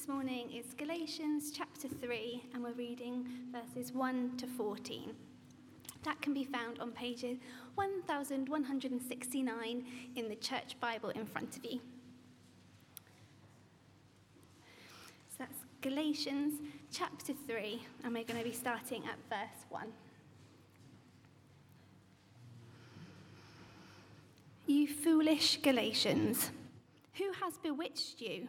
this morning is Galatians chapter 3, and we're reading verses 1 to 14. That can be found on pages 1169 in the Church Bible in front of you. So that's Galatians chapter 3, and we're going to be starting at verse 1. You foolish Galatians, who has bewitched you?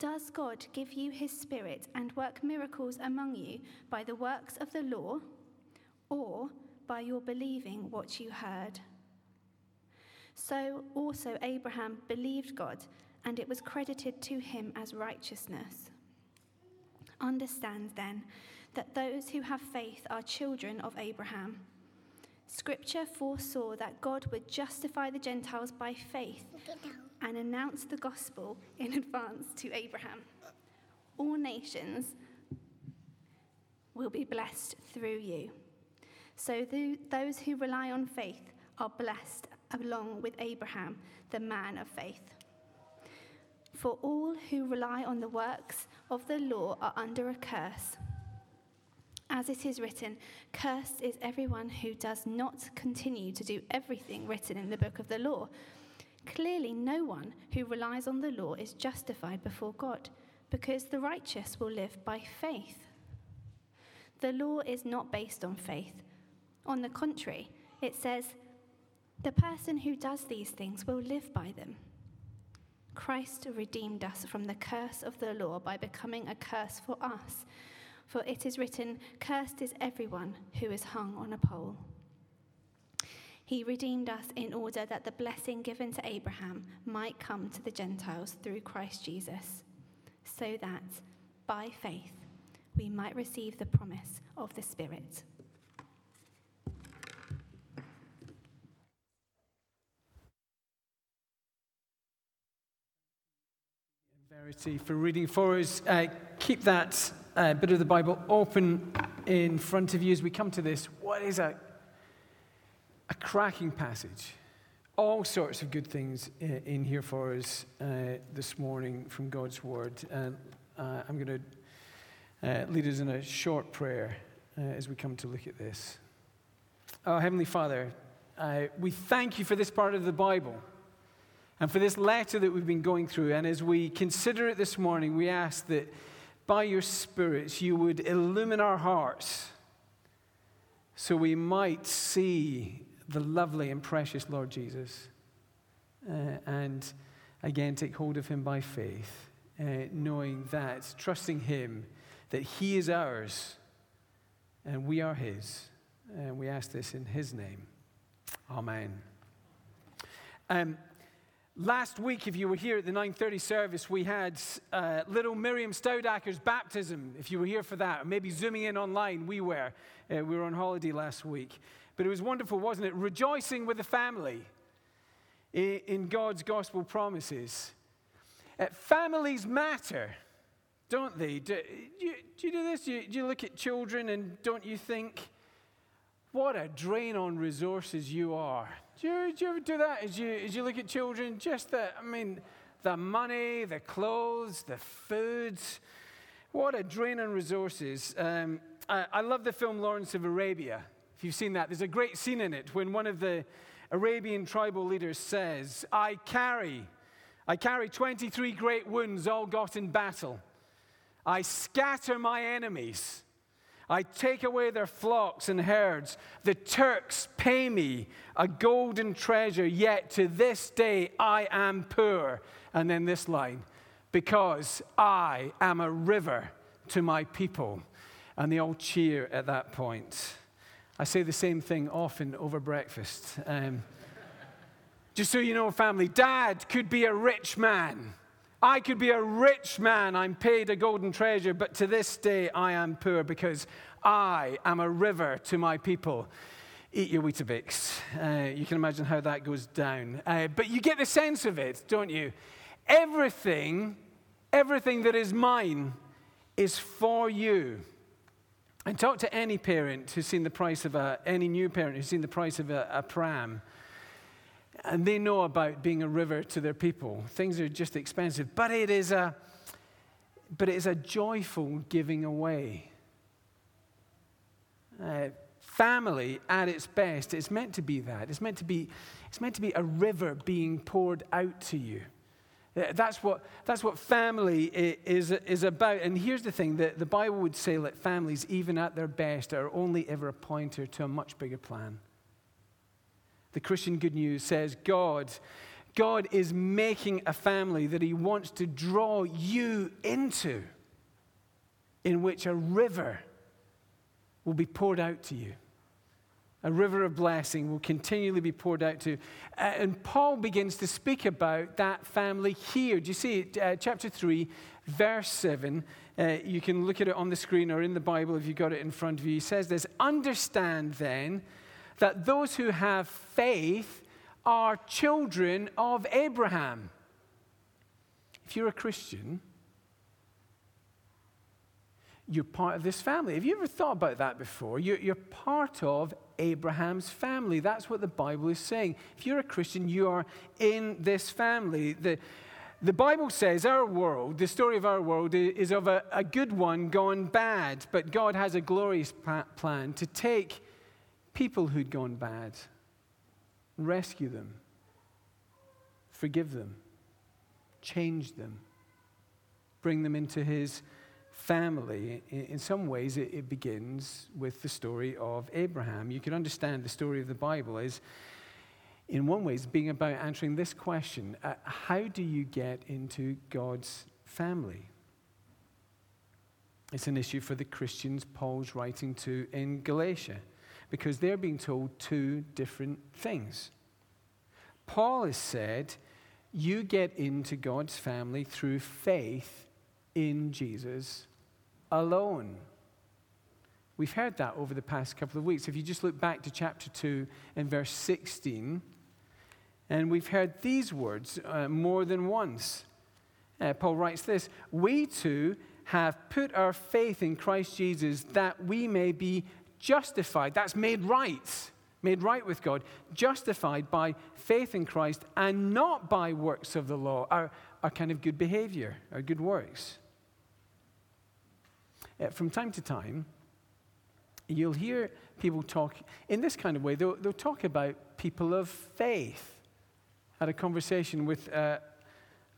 Does God give you his Spirit and work miracles among you by the works of the law, or by your believing what you heard? So also Abraham believed God, and it was credited to him as righteousness. Understand then that those who have faith are children of Abraham. Scripture foresaw that God would justify the Gentiles by faith and announced the gospel in advance to Abraham. All nations will be blessed through you. So those who rely on faith are blessed along with Abraham, the man of faith. For all who rely on the works of the law are under a curse. As it is written, Cursed is everyone who does not continue to do everything written in the book of the law. Clearly, no one who relies on the law is justified before God, because the righteous will live by faith. The law is not based on faith. On the contrary, it says, the person who does these things will live by them. Christ redeemed us from the curse of the law by becoming a curse for us. For it is written, Cursed is everyone who is hung on a pole. He redeemed us in order that the blessing given to Abraham might come to the Gentiles through Christ Jesus, so that by faith we might receive the promise of the Spirit. Verity for reading for us. Uh, keep that uh, bit of the Bible open in front of you as we come to this. What is a a cracking passage. All sorts of good things in here for us uh, this morning from God's Word. And uh, I'm going to uh, lead us in a short prayer uh, as we come to look at this. Oh, Heavenly Father, uh, we thank you for this part of the Bible and for this letter that we've been going through. And as we consider it this morning, we ask that by your Spirit you would illumine our hearts so we might see the lovely and precious Lord Jesus. Uh, and again, take hold of him by faith, uh, knowing that, trusting him, that he is ours and we are his. And we ask this in his name. Amen. Um, last week, if you were here at the 9:30 service, we had uh, little Miriam Stoudacker's baptism. If you were here for that, or maybe zooming in online, we were. Uh, we were on holiday last week. But it was wonderful, wasn't it? Rejoicing with the family in God's gospel promises. Uh, families matter, don't they? Do, you, do you do this? Do you, do you look at children and don't you think, what a drain on resources you are? Do you, do you ever do that as you, as you look at children? Just the, I mean, the money, the clothes, the foods. What a drain on resources. Um, I, I love the film Lawrence of Arabia if you've seen that. There's a great scene in it when one of the Arabian tribal leaders says, I carry, I carry 23 great wounds all got in battle. I scatter my enemies. I take away their flocks and herds. The Turks pay me a golden treasure, yet to this day I am poor. And then this line, because I am a river to my people. And they all cheer at that point. I say the same thing often over breakfast. Um, just so you know, family, dad could be a rich man, I could be a rich man, I'm paid a golden treasure, but to this day I am poor because I am a river to my people. Eat your Weetabix. Uh, you can imagine how that goes down. Uh, but you get the sense of it, don't you? Everything, everything that is mine is for you. And talk to any parent who's seen the price of a, any new parent who's seen the price of a, a pram. And they know about being a river to their people. Things are just expensive, but it is a, but it is a joyful giving away. Uh, family at its best, it's meant to be that. It's meant to be, it's meant to be a river being poured out to you. That's what, that's what family is, is about. And here's the thing that the Bible would say that families, even at their best, are only ever a pointer to a much bigger plan. The Christian good news says God, God is making a family that He wants to draw you into, in which a river will be poured out to you. A river of blessing will continually be poured out to. Uh, and Paul begins to speak about that family here. Do you see it? Uh, chapter 3, verse 7. Uh, you can look at it on the screen or in the Bible if you've got it in front of you. He says this Understand then that those who have faith are children of Abraham. If you're a Christian, you're part of this family. Have you ever thought about that before? You're, you're, part of Abraham's family. That's what the Bible is saying. If you're a Christian, you are in this family. The, the Bible says our world, the story of our world, is of a, a good one gone bad, but God has a glorious plan to take people who'd gone bad, rescue them, forgive them, change them, bring them into His family, in some ways, it, begins with the story of Abraham. You can understand the story of the Bible as, in one way, being about answering this question uh, How do you get into God's family? It's an issue for the Christians Paul's writing to in Galatia because they're being told two different things. Paul has said, You get into God's family through faith in Jesus alone. We've heard that over the past couple of weeks. If you just look back to chapter 2 and verse 16, and we've heard these words uh, more than once. Uh, Paul writes this We too have put our faith in Christ Jesus that we may be justified. That's made right, made right with God, justified by faith in Christ and not by works of the law, our, our kind of good behavior, our good works. Uh, from time to time, you'll hear people talk in this kind of way. They'll, they'll talk about people of faith. I had a conversation with uh,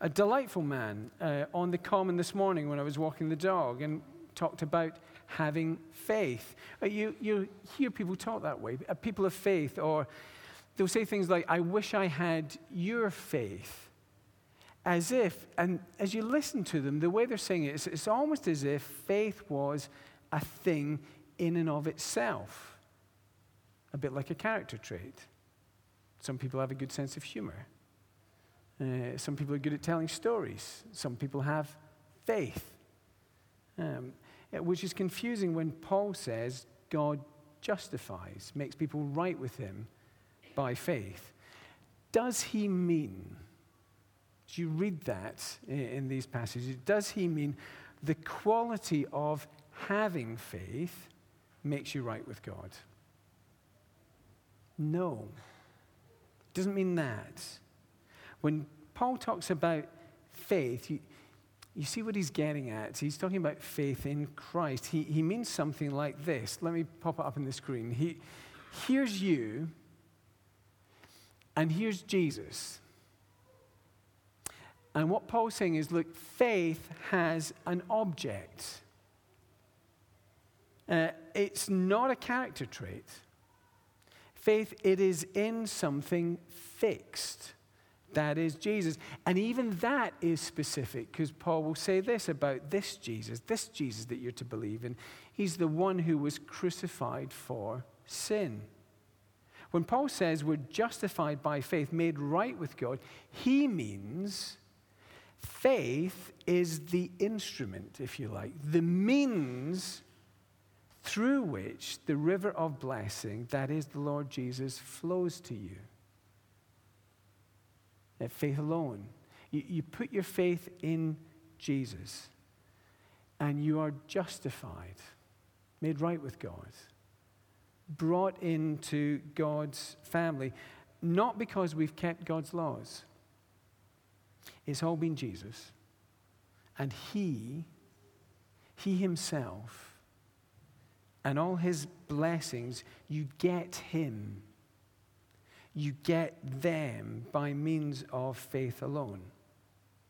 a delightful man uh, on the common this morning when I was walking the dog and talked about having faith. Uh, you, you hear people talk that way, uh, people of faith, or they'll say things like, I wish I had your faith as if, and as you listen to them, the way they're saying it, it's, it's almost as if faith was a thing in and of itself, a bit like a character trait. Some people have a good sense of humor. Uh, some people are good at telling stories. Some people have faith. Um, which is confusing when Paul says God justifies, makes people right with him by faith. Does he mean do you read that in these passages? Does he mean the quality of having faith makes you right with God? No. Doesn't mean that. When Paul talks about faith, you, you see what he's getting at. He's talking about faith in Christ. He, he means something like this. Let me pop it up on the screen. He, here's you, and here's Jesus. And what Paul's saying is look, faith has an object. Uh, it's not a character trait. Faith, it is in something fixed. That is Jesus. And even that is specific because Paul will say this about this Jesus, this Jesus that you're to believe in. He's the one who was crucified for sin. When Paul says we're justified by faith, made right with God, he means Faith is the instrument, if you like, the means through which the river of blessing, that is the Lord Jesus, flows to you. That faith alone. You, you put your faith in Jesus, and you are justified, made right with God, brought into God's family, not because we've kept God's laws. It's all been Jesus. And He, He Himself, and all His blessings, you get Him. You get them by means of faith alone.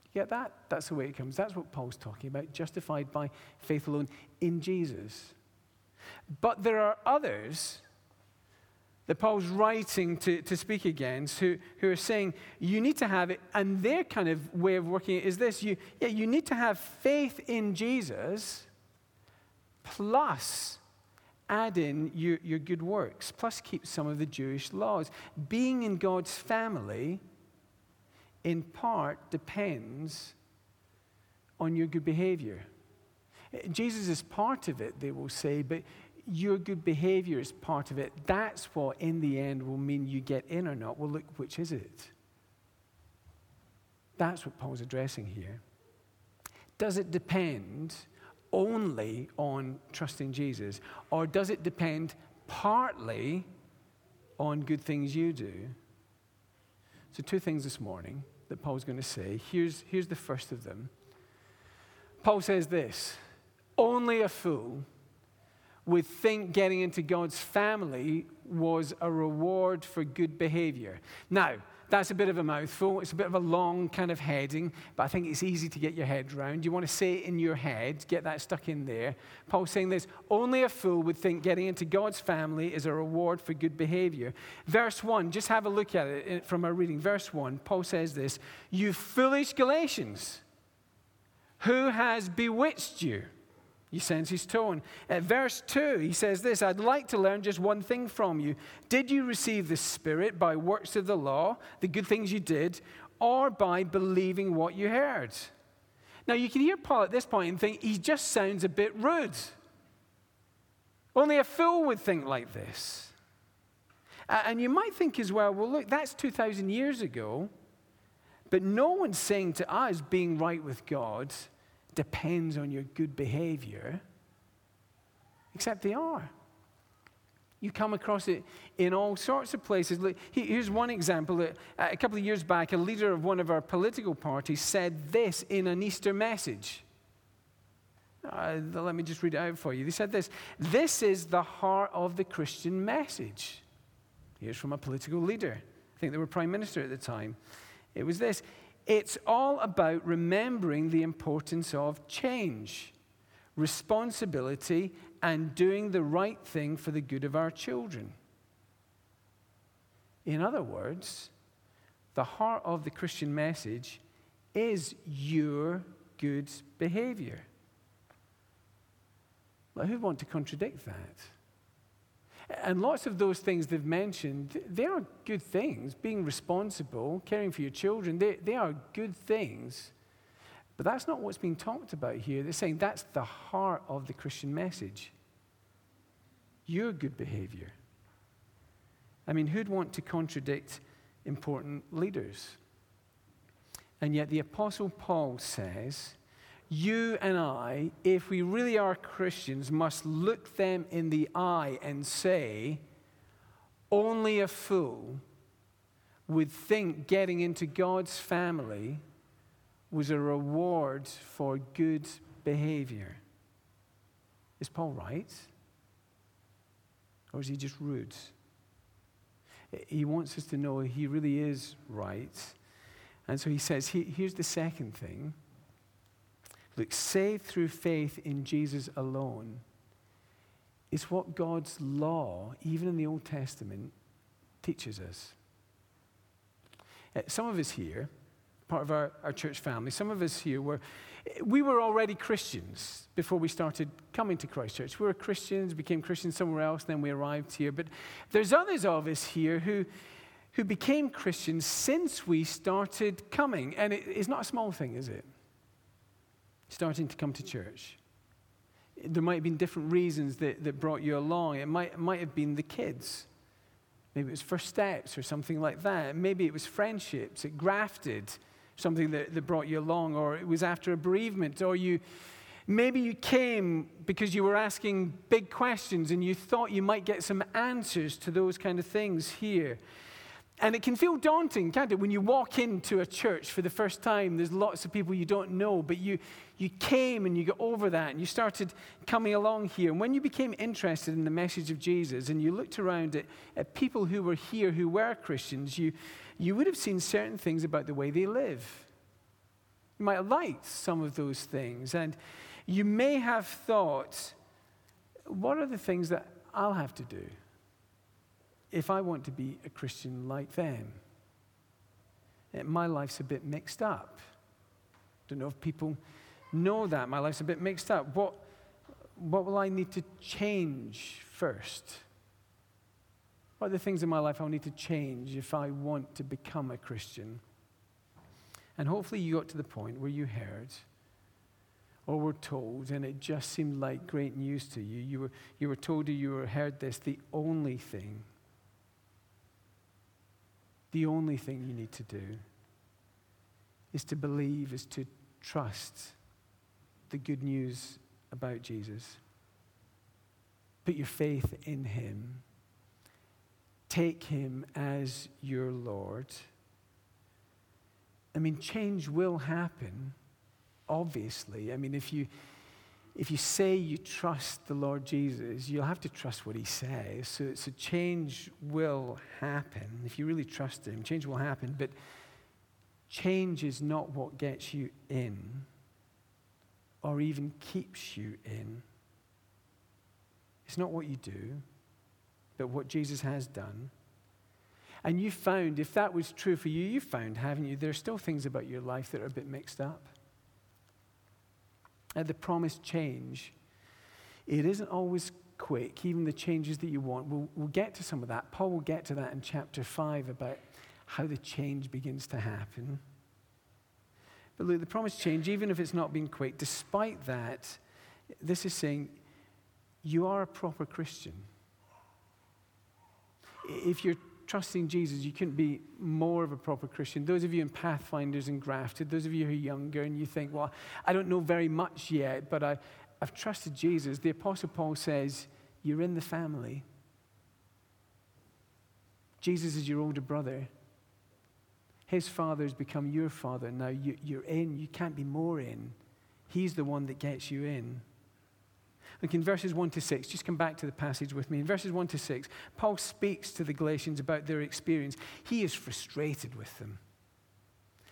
You get that? That's the way it comes. That's what Paul's talking about, justified by faith alone in Jesus. But there are others that Paul's writing to, to speak against who, who are saying you need to have it, and their kind of way of working it is this you, yeah, you need to have faith in Jesus plus add in your, your good works, plus keep some of the Jewish laws. Being in God's family, in part, depends on your good behavior. Jesus is part of it, they will say, but your good behavior is part of it. That's what, in the end, will mean you get in or not. Well, look, which is it? That's what Paul's addressing here. Does it depend only on trusting Jesus, or does it depend partly on good things you do? So, two things this morning that Paul's going to say. Here's, here's the first of them. Paul says this Only a fool would think getting into God's family was a reward for good behavior. Now, that's a bit of a mouthful. It's a bit of a long kind of heading, but I think it's easy to get your head around. You want to say it in your head, get that stuck in there. Paul's saying this only a fool would think getting into God's family is a reward for good behavior. Verse 1, just have a look at it eh, from our reading. Verse 1, Paul says this You foolish Galatians, who has bewitched you? You sense his tone. At verse 2, he says this I'd like to learn just one thing from you. Did you receive the Spirit by works of the law, the good things you did, or by believing what you heard? Now, you can hear Paul at this point and think he just sounds a bit rude. Only a fool would think like this. And you might think as well, well, look, that's 2,000 years ago, but no one's saying to us being right with God depends on your good behavior, except they are. You come across it in all sorts of places. Here's one example. A couple of years back, a leader of one of our political parties said this in an Easter message. Uh, let me just read it out for you. They said this This is the heart of the Christian message. Here's from a political leader. I think they were prime minister at the time. It was this it's all about remembering the importance of change, responsibility, and doing the right thing for the good of our children. In other words, the heart of the Christian message is your good behavior. Well, who would want to contradict that? And lots of those things they've mentioned, they are good things. Being responsible, caring for your children, they, they are good things. But that's not what's being talked about here. They're saying that's the heart of the Christian message. Your good behavior. I mean, who'd want to contradict important leaders? And yet the Apostle Paul says, you and I, if we really are Christians, must look them in the eye and say, only a fool would think getting into God's family was a reward for good behavior. Is Paul right? Or is he just rude? He wants us to know he really is right. And so he says, here's the second thing Look, saved through faith in Jesus alone is what God's law, even in the Old Testament, teaches us. Uh, some of us here, part of our, our church family, some of us here were, we were already Christians before we started coming to Christ Church. We were Christians, became Christians somewhere else, then we arrived here. But there's others of us here who, who became Christians since we started coming. And it, it's not a small thing, is it? Starting to come to church. There might have been different reasons that, that brought you along. It might, might have been the kids. Maybe it was first steps or something like that. Maybe it was friendships. It grafted something that, that brought you along, or it was after a bereavement, or you maybe you came because you were asking big questions and you thought you might get some answers to those kind of things here. And it can feel daunting, can't it? When you walk into a church for the first time, there's lots of people you don't know, but you, you came and you got over that and you started coming along here. And when you became interested in the message of Jesus and you looked around at, at people who were here who were Christians, you, you would have seen certain things about the way they live. You might have liked some of those things. And you may have thought, what are the things that I'll have to do? If I want to be a Christian like them. Eh, my life's a bit mixed up. Don't know if people know that. My life's a bit mixed up. What, what will I need to change first? What are the things in my life I'll need to change if I want to become a Christian? And hopefully you got to the point where you heard or were told, and it just seemed like great news to you. You were, you were told or you were heard this the only thing the only thing you need to do is to believe, is to trust the good news about Jesus. Put your faith in him. Take him as your Lord. I mean, change will happen, obviously. I mean, if you if you say you trust the Lord Jesus, you'll have to trust what he says. So, so change will happen. If you really trust him, change will happen. But change is not what gets you in or even keeps you in. It's not what you do, but what Jesus has done. And you found, if that was true for you, you found, haven't you, there are still things about your life that are a bit mixed up at the promised change, it isn't always quick, even the changes that you want. We'll, we'll get to some of that. Paul will get to that in chapter 5 about how the change begins to happen. But look, the promised change, even if it's not been quick, despite that, this is saying you are a proper Christian. If you're trusting Jesus, you couldn't be more of a proper Christian. Those of you in Pathfinders and Grafted, those of you who are younger and you think, well, I don't know very much yet, but I, I've trusted Jesus. The Apostle Paul says, You're in the family. Jesus is your older brother. His father has become your father. Now you, you're in, you can't be more in. He's the one that gets you in. Look, in verses 1 to 6, just come back to the passage with me. In verses 1 to 6, Paul speaks to the Galatians about their experience. He is frustrated with them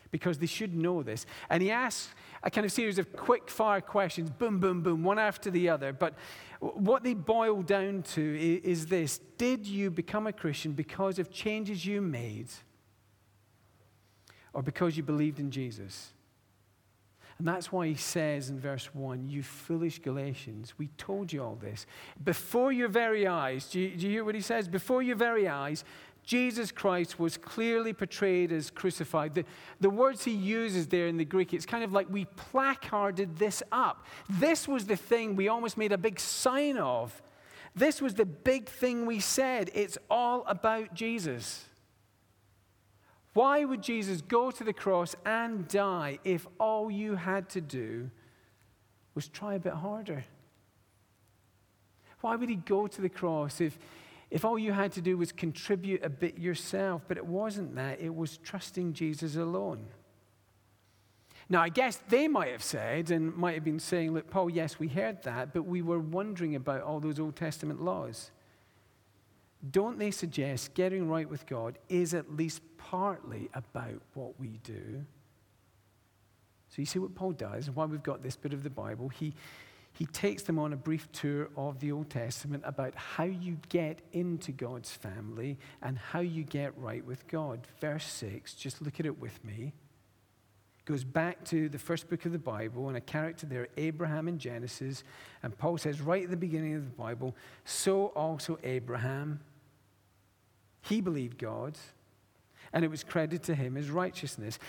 because they should know this. And he asks a kind of series of quick fire questions, boom, boom, boom, one after the other. But what they boil down to is this Did you become a Christian because of changes you made or because you believed in Jesus? And that's why he says in verse 1, You foolish Galatians, we told you all this. Before your very eyes, do you, do you hear what he says? Before your very eyes, Jesus Christ was clearly portrayed as crucified. The, the words he uses there in the Greek, it's kind of like we placarded this up. This was the thing we almost made a big sign of. This was the big thing we said. It's all about Jesus. Why would Jesus go to the cross and die if all you had to do was try a bit harder? Why would he go to the cross if, if all you had to do was contribute a bit yourself? But it wasn't that, it was trusting Jesus alone. Now, I guess they might have said and might have been saying, Look, Paul, yes, we heard that, but we were wondering about all those Old Testament laws. Don't they suggest getting right with God is at least partly about what we do. So you see what Paul does, and why we've got this bit of the Bible. He, he takes them on a brief tour of the Old Testament about how you get into God's family and how you get right with God. Verse 6, just look at it with me. Goes back to the first book of the Bible and a character there, Abraham in Genesis. And Paul says, right at the beginning of the Bible, so also Abraham, he believed God and it was credited to him as righteousness.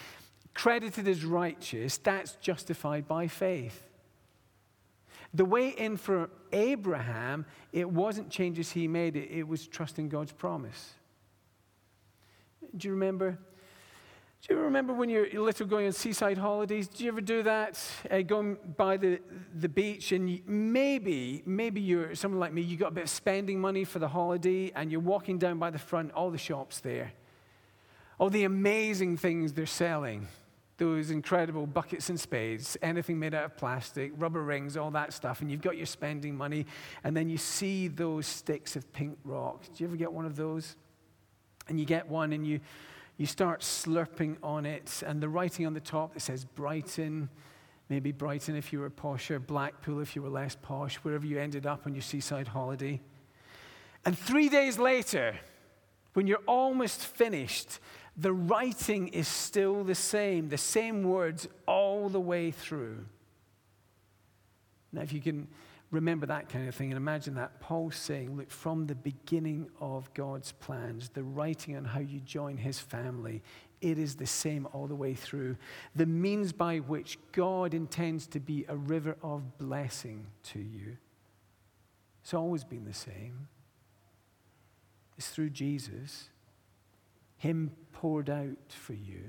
Credited as righteous, that's justified by faith. The way in for Abraham, it wasn't changes he made, it, was trusting God's promise. Do you remember? Do you remember when you're little going on seaside holidays? Do you ever do that? Uh, going by the, the beach, and maybe, maybe you're someone like me, you got a bit of spending money for the holiday, and you're walking down by the front, all the shops there, all the amazing things they're selling those incredible buckets and spades, anything made out of plastic, rubber rings, all that stuff, and you've got your spending money, and then you see those sticks of pink rock. Do you ever get one of those? And you get one and you, you start slurping on it, and the writing on the top that says Brighton, maybe Brighton if you were posher, Blackpool if you were less posh, wherever you ended up on your seaside holiday. And three days later, when you're almost finished, the writing is still the same, the same words all the way through. Now, if you can remember that kind of thing and imagine that, Paul's saying, look, from the beginning of God's plans, the writing on how you join his family, it is the same all the way through. The means by which God intends to be a river of blessing to you, it's always been the same. It's through Jesus. Him poured out for you,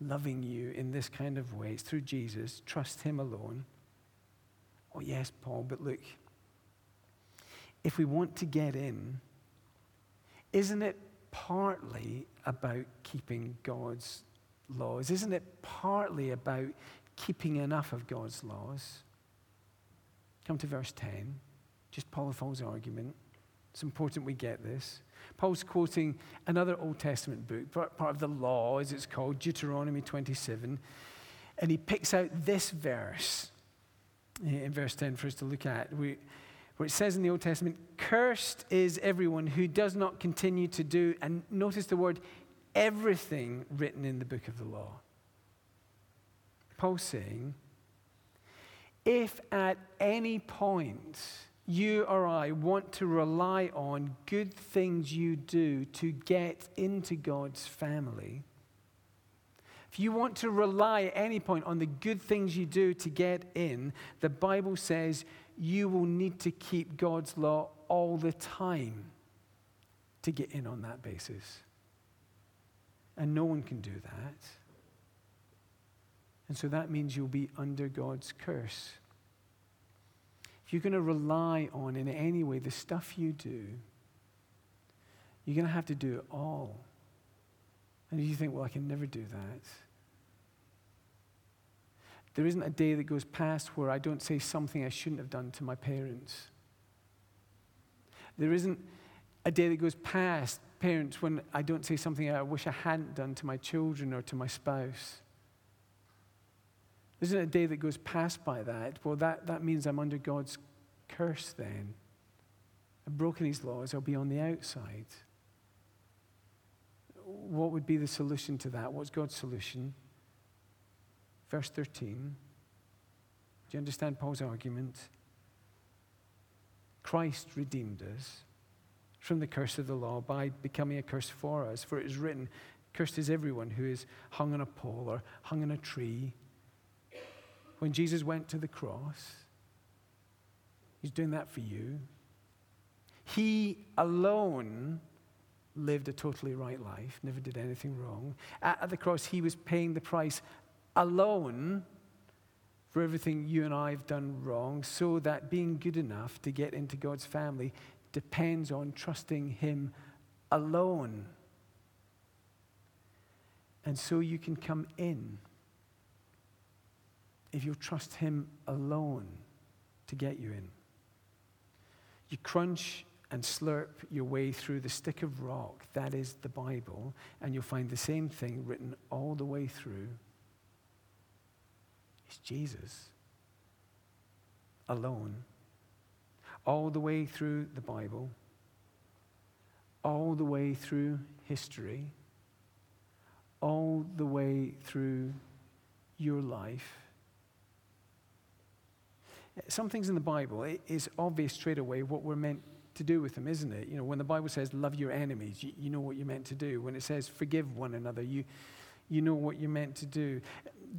loving you in this kind of way. It's through Jesus. Trust Him alone. Oh, yes, Paul, but look, if we want to get in, isn't it partly about keeping God's laws? Isn't it partly about keeping enough of God's laws? Come to verse 10, just Paul and Paul's argument. It's important we get this. Paul's quoting another Old Testament book, part of the law, as it's called, Deuteronomy 27. And he picks out this verse in verse 10 for us to look at, where it says in the Old Testament, Cursed is everyone who does not continue to do, and notice the word, everything written in the book of the law. Paul's saying, if at any point you or I want to rely on good things you do to get into God's family, if you want to rely at any point on the good things you do to get in, the Bible says you will need to keep God's law all the time to get in on that basis. And no one can do that. And so that means you'll be under God's curse If you're going to rely on in any way the stuff you do, you're going to have to do it all. And you think, well, I can never do that. There isn't a day that goes past where I don't say something I shouldn't have done to my parents. There isn't a day that goes past, parents, when I don't say something I wish I hadn't done to my children or to my spouse. There isn't a day that goes past by that. Well, that, that means I'm under God's curse then. I've broken his laws, I'll be on the outside. What would be the solution to that? What's God's solution? Verse 13. Do you understand Paul's argument? Christ redeemed us from the curse of the law by becoming a curse for us. For it is written, Cursed is everyone who is hung on a pole or hung on a tree when Jesus went to the cross, He's doing that for you. He alone lived a totally right life, never did anything wrong. At, the cross, He was paying the price alone for everything you and I have done wrong, so that being good enough to get into God's family depends on trusting Him alone. And so you can come in if you trust Him alone to get you in. You crunch and slurp your way through the stick of rock, that is the Bible, and you'll find the same thing written all the way through. Jesus alone, all the way through the Bible, all the way through history, all the way through your life some things in the Bible, it is obvious straight away what we're meant to do with them, isn't it? You know, when the Bible says love your enemies, you, you know what you're meant to do. When it says forgive one another, you, you know what you're meant to do.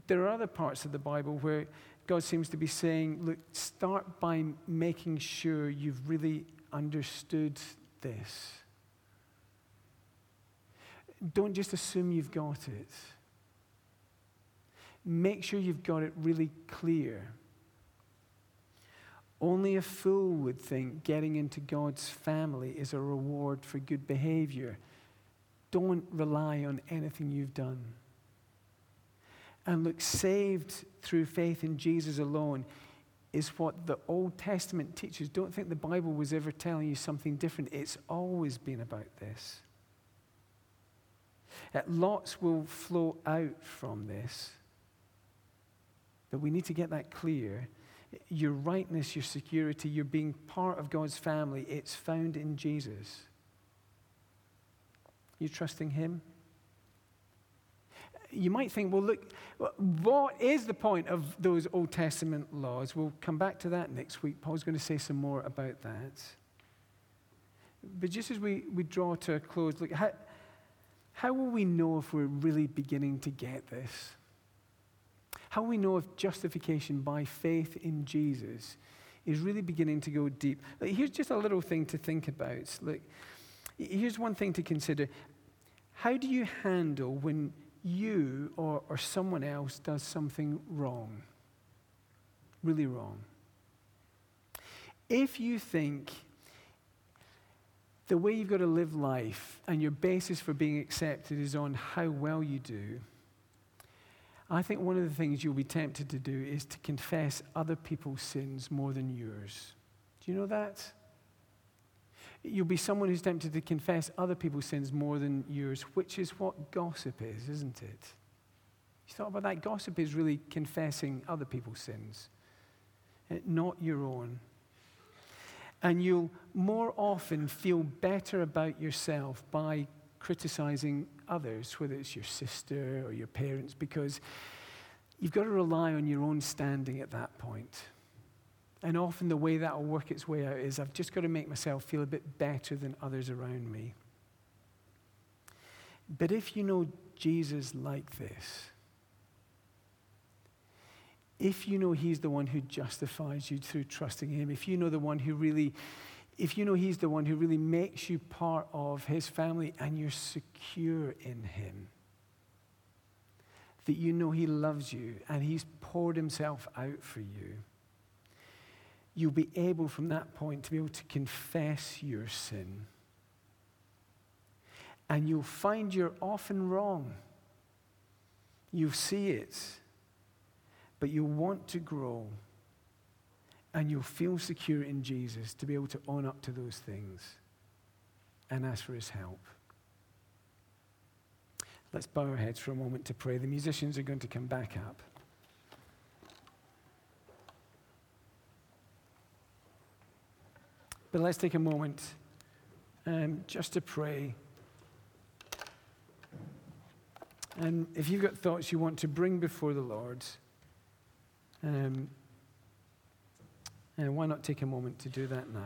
There are other parts of the Bible where God seems to be saying, look, start by making sure you've really understood this. Don't just assume you've got it. Make sure you've got it really clear. Only a fool would think getting into God's family is a reward for good behavior. Don't rely on anything you've done. And look, saved through faith in Jesus alone is what the Old Testament teaches. Don't think the Bible was ever telling you something different. It's always been about this. Lots will flow out from this, but we need to get that clear your rightness, your security, your being part of God's family, it's found in Jesus. You trusting Him? You might think, well, look, what is the point of those Old Testament laws? We'll come back to that next week. Paul's going to say some more about that. But just as we, we draw to a close, look, how, how will we know if we're really beginning to get this? How we know if justification by faith in Jesus is really beginning to go deep. Here's just a little thing to think about. Look, here's one thing to consider. How do you handle when you or, or someone else does something wrong? Really wrong. If you think the way you've got to live life and your basis for being accepted is on how well you do, I think one of the things you'll be tempted to do is to confess other people's sins more than yours. Do you know that? You'll be someone who's tempted to confess other people's sins more than yours, which is what gossip is, isn't it? You thought about that? Gossip is really confessing other people's sins, eh, not your own. And you'll more often feel better about yourself by criticizing others, whether it's your sister or your parents, because you've got to rely on your own standing at that point. And often the way that will work its way out is I've just got to make myself feel a bit better than others around me. But if you know Jesus like this, if you know He's the one who justifies you through trusting Him, if you know the one who really if you know He's the one who really makes you part of His family and you're secure in Him, that you know He loves you and He's poured Himself out for you, you'll be able from that point to be able to confess your sin. And you'll find you're often wrong. You'll see it, but you'll want to grow and you'll feel secure in Jesus to be able to own up to those things and ask for his help. Let's bow our heads for a moment to pray. The musicians are going to come back up. But let's take a moment um, just to pray. And if you've got thoughts you want to bring before the Lord, um, and why not take a moment to do that now?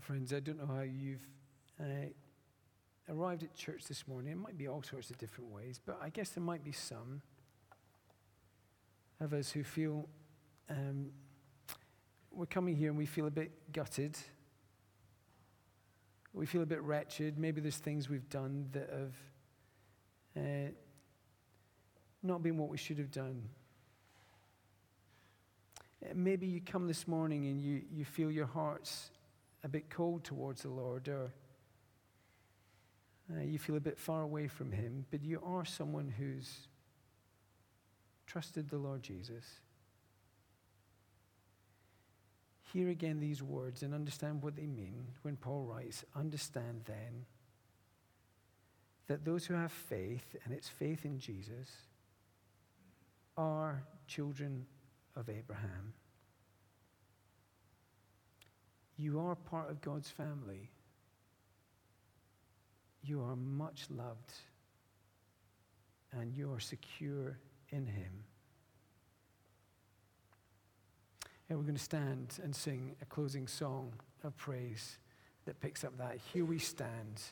Friends, I don't know how you've uh, arrived at church this morning, it might be all sorts of different ways, but I guess there might be some of us who feel um, we're coming here and we feel a bit gutted. We feel a bit wretched. Maybe there's things we've done that have uh, not been what we should have done. Uh, maybe you come this morning and you, you feel your heart's a bit cold towards the Lord, or uh, you feel a bit far away from Him, but you are someone who's trusted the Lord Jesus. Hear again these words and understand what they mean when Paul writes, Understand then that those who have faith, and it's faith in Jesus, are children of Abraham. You are part of God's family. You are much loved, and you are secure in Him. And we're going to stand and sing a closing song of praise that picks up that. Here we stand.